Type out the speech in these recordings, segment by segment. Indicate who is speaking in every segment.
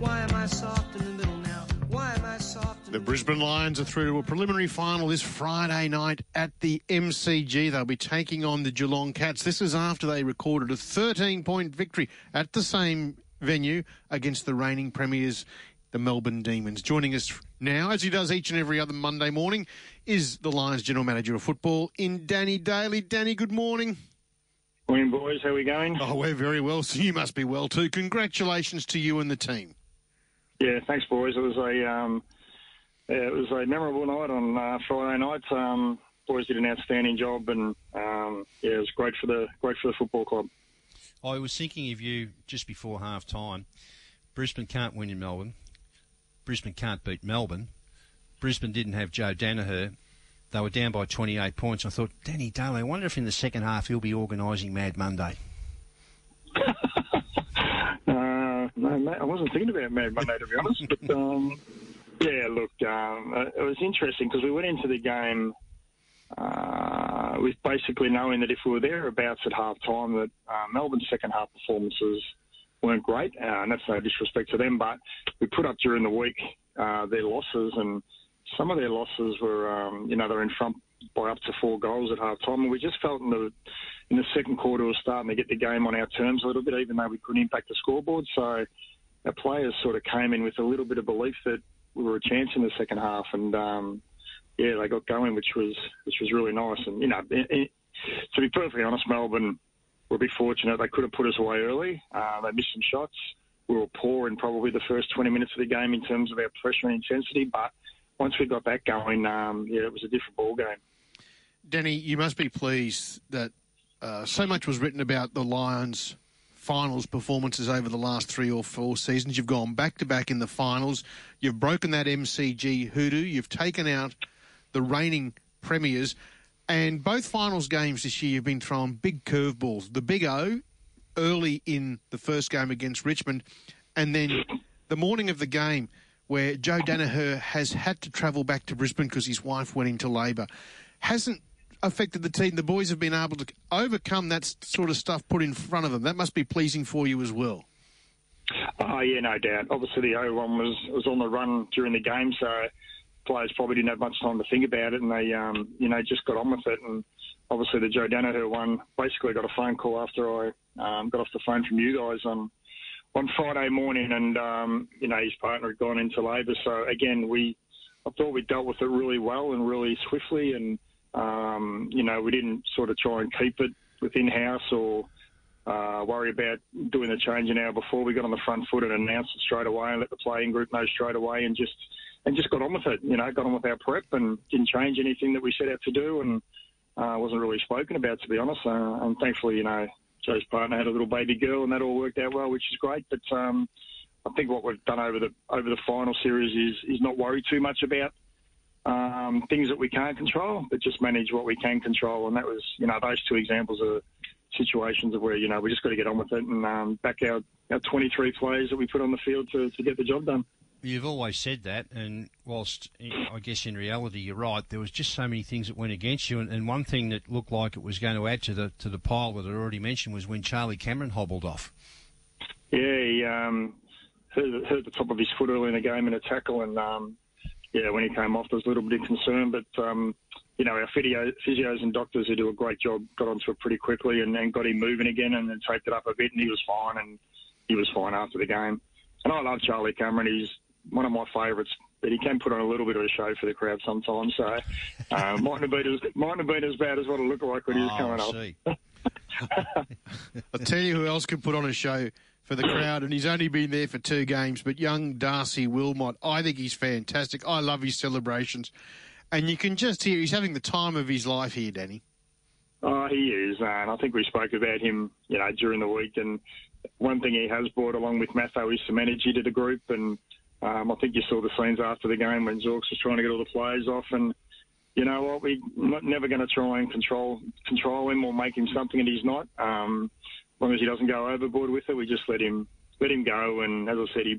Speaker 1: Why am I soft in the middle now? Why am I soft?
Speaker 2: The Brisbane Lions are through to a preliminary final this Friday night at the MCG. They'll be taking on the Geelong Cats. This is after they recorded a 13 point victory at the same venue against the reigning premiers, the Melbourne Demons. Joining us now, as he does each and every other Monday morning, is the Lions General Manager of Football in Danny Daly. Danny, good morning.
Speaker 3: Morning, boys. How are we going?
Speaker 2: Oh, we're very well. So you must be well too. Congratulations to you and the team.
Speaker 3: Yeah, thanks, boys. It was a um, it was a memorable night on uh, Friday night. Um, boys did an outstanding job, and um, yeah, it was great for the great for the football club.
Speaker 4: I was thinking of you just before half time. Brisbane can't win in Melbourne. Brisbane can't beat Melbourne. Brisbane didn't have Joe Daniher. They were down by 28 points. I thought, Danny Daly, I wonder if in the second half he'll be organising Mad Monday.
Speaker 3: No, I wasn't thinking about Mad Monday to be honest. But um, yeah, look, um, uh, it was interesting because we went into the game uh, with basically knowing that if we were thereabouts at half time, that uh, Melbourne's second half performances weren't great, uh, and that's no disrespect to them. But we put up during the week uh, their losses, and some of their losses were, um, you know, they're in front by up to four goals at half time, and we just felt in the in the second quarter we were starting to get the game on our terms a little bit, even though we couldn't impact the scoreboard. So our players sort of came in with a little bit of belief that we were a chance in the second half, and um, yeah, they got going, which was which was really nice. And you know, it, it, to be perfectly honest, Melbourne were a bit fortunate. They could have put us away early. Uh, they missed some shots. We were poor in probably the first 20 minutes of the game in terms of our pressure and intensity, but once we got that going, um, yeah, it was a different ball game.
Speaker 2: Danny, you must be pleased that uh, so much was written about the Lions' finals performances over the last three or four seasons. You've gone back to back in the finals. You've broken that MCG hoodoo. You've taken out the reigning premiers. And both finals games this year you've been throwing big curveballs. The big O early in the first game against Richmond, and then the morning of the game where Joe Daniher has had to travel back to Brisbane because his wife went into labour. Hasn't affected the team. The boys have been able to overcome that sort of stuff put in front of them. That must be pleasing for you as well.
Speaker 3: Oh, yeah, no doubt. Obviously, the O one was, was on the run during the game, so players probably didn't have much time to think about it, and they, um, you know, just got on with it. And obviously, the Joe Daniher one basically got a phone call after I um, got off the phone from you guys on on Friday morning, and um, you know, his partner had gone into labour. So again, we I thought we dealt with it really well and really swiftly, and um, you know, we didn't sort of try and keep it within house or uh, worry about doing the change an hour before. We got on the front foot and announced it straight away and let the playing group know straight away and just and just got on with it. You know, got on with our prep and didn't change anything that we set out to do and uh, wasn't really spoken about to be honest. Uh, and thankfully, you know, Joe's partner had a little baby girl and that all worked out well, which is great. But um, I think what we've done over the over the final series is is not worry too much about um, things that we can't control, but just manage what we can control. And that was, you know, those two examples are situations of where, you know, we just got to get on with it and um, back our, our 23 players that we put on the field to, to get the job done.
Speaker 4: You've always said that, and whilst I guess in reality you're right, there was just so many things that went against you. And, and one thing that looked like it was going to add to the to the pile that I already mentioned was when Charlie Cameron hobbled off.
Speaker 3: Yeah, he um, hurt, hurt the top of his foot early in the game in a tackle, and um, yeah, when he came off, there was a little bit of concern. But um, you know, our physio, physios and doctors who do a great job got onto it pretty quickly and, and got him moving again, and then taped it up a bit, and he was fine, and he was fine after the game. And I love Charlie Cameron. He's one of my favourites, but he can put on a little bit of a show for the crowd sometimes. So uh, mightn't have been as mightn't have been as bad as what it looked like when he was
Speaker 4: Oh,
Speaker 3: coming
Speaker 4: I
Speaker 3: up.
Speaker 2: I'll tell you who else can put on a show for the crowd, and he's only been there for two games, but young Darcy Wilmot, I think he's fantastic. I love his celebrations. And you can just hear he's having the time of his life here, Danny.
Speaker 3: Oh, he is, and I think we spoke about him, you know, during the week. And one thing he has brought along with Matho is some energy to the group. And um, I think you saw the scenes after the game when Zorks was trying to get all the players off. And you know what, we're not, never going to try and control control him or make him something that he's not. Um, long as he doesn't go overboard with it, we just let him let him go. And as I said, he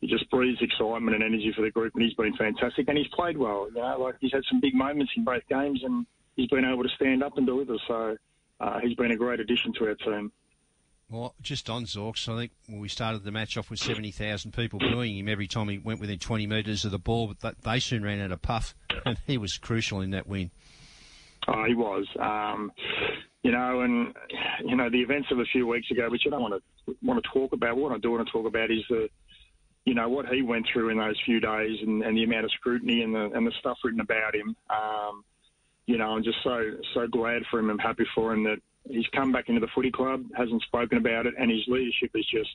Speaker 3: he just breathes excitement and energy for the group, and he's been fantastic. And he's played well. You know, like he's had some big moments in both games, and he's been able to stand up and deliver. So uh, he's been a great addition to our team.
Speaker 4: Well, just on Zorks, I think we started the match off with 70,000 people booing him every time he went within 20 metres of the ball, but they soon ran out of puff, and he was crucial in that win.
Speaker 3: Oh, he was. Um, you know, and you know the events of a few weeks ago, which I don't want to want to talk about. What I do want to talk about is the, you know, what he went through in those few days, and, and the amount of scrutiny and the and the stuff written about him. Um, you know, I'm just so so glad for him and happy for him that he's come back into the footy club, hasn't spoken about it, and his leadership has just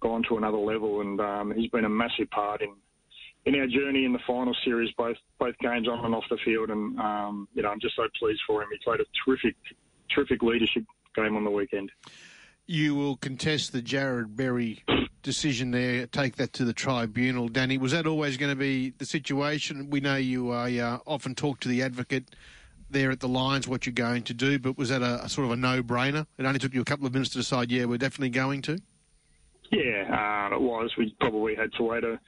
Speaker 3: gone to another level. And um, he's been a massive part in in our journey in the final series, both both games on and off the field. And um, you know, I'm just so pleased for him. He played a terrific, terrific leadership game on the weekend.
Speaker 2: You will contest the Jarrod Berry decision there. Take that to the tribunal, Danny. Was that always going to be the situation? We know you uh, often talk to the advocate there at the Lions what you're going to do, but was that a, a, sort of a no-brainer? It only took you a couple of minutes to decide. Yeah, we're definitely going to.
Speaker 3: Yeah, uh, it was. We probably had to wait a,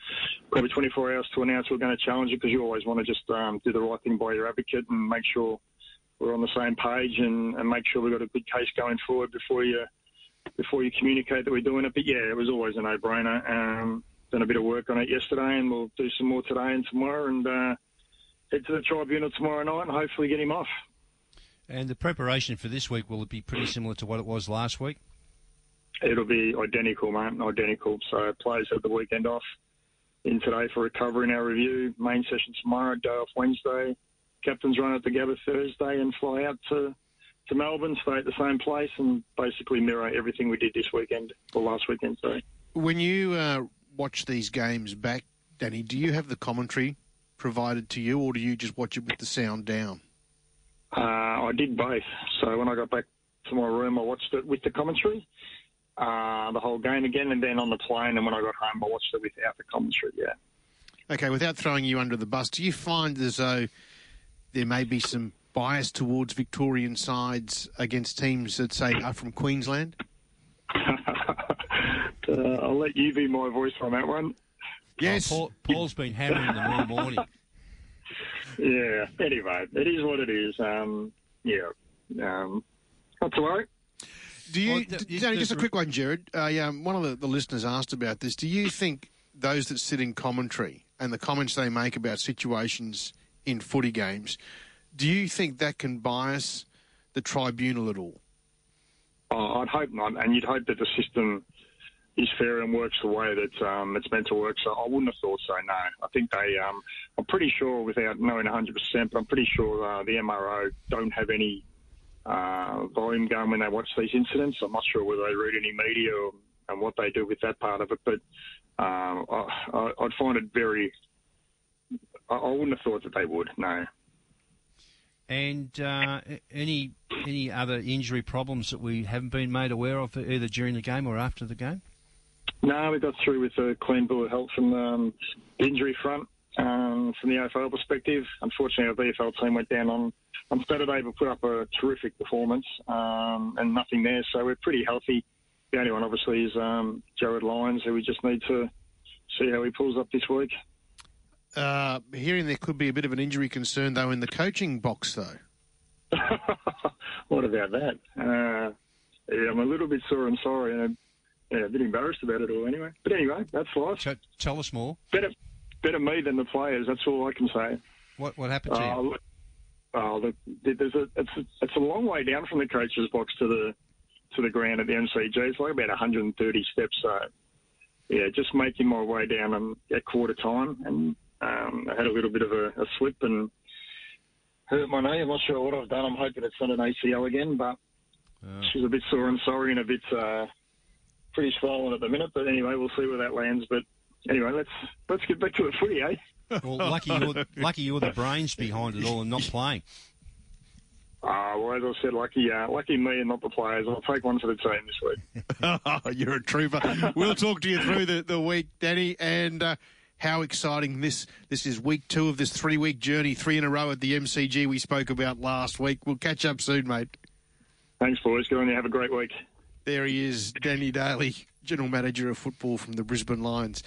Speaker 3: probably 24 hours to announce we're going to challenge it because you always want to just um, do the right thing by your advocate and make sure we're on the same page and, and make sure we've got a good case going forward before you before you communicate that we're doing it. But yeah, it was always a no-brainer. Um, done a bit of work on it yesterday, and we'll do some more today and tomorrow, and uh, head to the tribunal tomorrow night and hopefully get him off.
Speaker 4: And the preparation for this week will it be pretty similar to what it was last week?
Speaker 3: It'll be identical, mate. Identical. So players have the weekend off in today for recovery and our review. Main session tomorrow, day off Wednesday. Captains run it together Thursday and fly out to to Melbourne, stay at the same place, and basically mirror everything we did this weekend or last weekend. Sorry.
Speaker 2: When you uh, watch these games back, Danny, do you have the commentary provided to you, or do you just watch it with the sound down?
Speaker 3: Uh, I did both. So when I got back to my room, I watched it with the commentary, uh, the whole game again, and then on the plane. And when I got home, I watched it without the commentary. Yeah.
Speaker 2: Okay, without throwing you under the bus, do you find as though there may be some bias towards Victorian sides against teams that say are from Queensland?
Speaker 3: uh, I'll let you be my voice on that one.
Speaker 2: Yes.
Speaker 4: Oh, Paul, has been hammering them all morning.
Speaker 3: yeah. Anyway, it is what it is. Um, yeah. Um, not to worry.
Speaker 2: Do you, well, Danny, just a quick one, Jared. Uh, um, one of the, the listeners asked about this. Do you think those that sit in commentary and the comments they make about situations in footy games, do you think that can bias the tribunal at all?
Speaker 3: Oh, I'd hope not, and you'd hope that the system is fair and works the way that um, it's meant to work. So I wouldn't have thought so. No, I think they. Um, I'm pretty sure, without knowing 100, percent but I'm pretty sure uh, the MRO don't have any uh, volume going when they watch these incidents. I'm not sure whether they read any media or, and what they do with that part of it, but um, I, would find it very. I, I wouldn't have thought that they would. No.
Speaker 4: And uh, any any other injury problems that we haven't been made aware of either during the game or after the game?
Speaker 3: No, we got through with a clean bill of health from um, the injury front. Um, from the AFL perspective, unfortunately, our VFL team went down on, on Saturday, we put up a terrific performance um, and nothing there. So we're pretty healthy. The only one, obviously, is um, Jarryd Lyons, who we just need to see how he pulls up this week.
Speaker 2: Uh, hearing there could be a bit of an injury concern, though, in the coaching box, though.
Speaker 3: what about that? Uh, yeah, I'm a little bit sore and sorry, and yeah, a bit embarrassed about it all anyway. But anyway, that's life.
Speaker 4: tell us more.
Speaker 3: Better, better me than the players. That's all I can say.
Speaker 4: What what happened to uh, you?
Speaker 3: Look, there's a it's a, it's a long way down from the coach's box to the to the ground at the MCG. It's like about 130 steps. So yeah, just making my way down at quarter time, and um, I had a little bit of a, a slip and hurt my knee. I'm not sure what I've done. I'm hoping it's not an ACL again, but oh. she's a bit sore and sorry and a bit. Uh, pretty swollen at the minute. But anyway, we'll see where that lands. But anyway, let's let's get back to the footy, eh?
Speaker 4: Well, lucky you're lucky you're the brains behind it all and not playing.
Speaker 3: Uh, well, as I said, lucky, uh, lucky me and not the players. I'll take one for the team this
Speaker 2: week. You're a trooper. we'll talk to you through the, the week, Danny, and uh, how exciting this this is. Week two of this three week journey, three in a row at the MCG we spoke about last week. We'll catch up soon, mate.
Speaker 3: Thanks, boys. Go on. You have a great week.
Speaker 2: There he is, Danny Daly, General Manager of Football from the Brisbane Lions.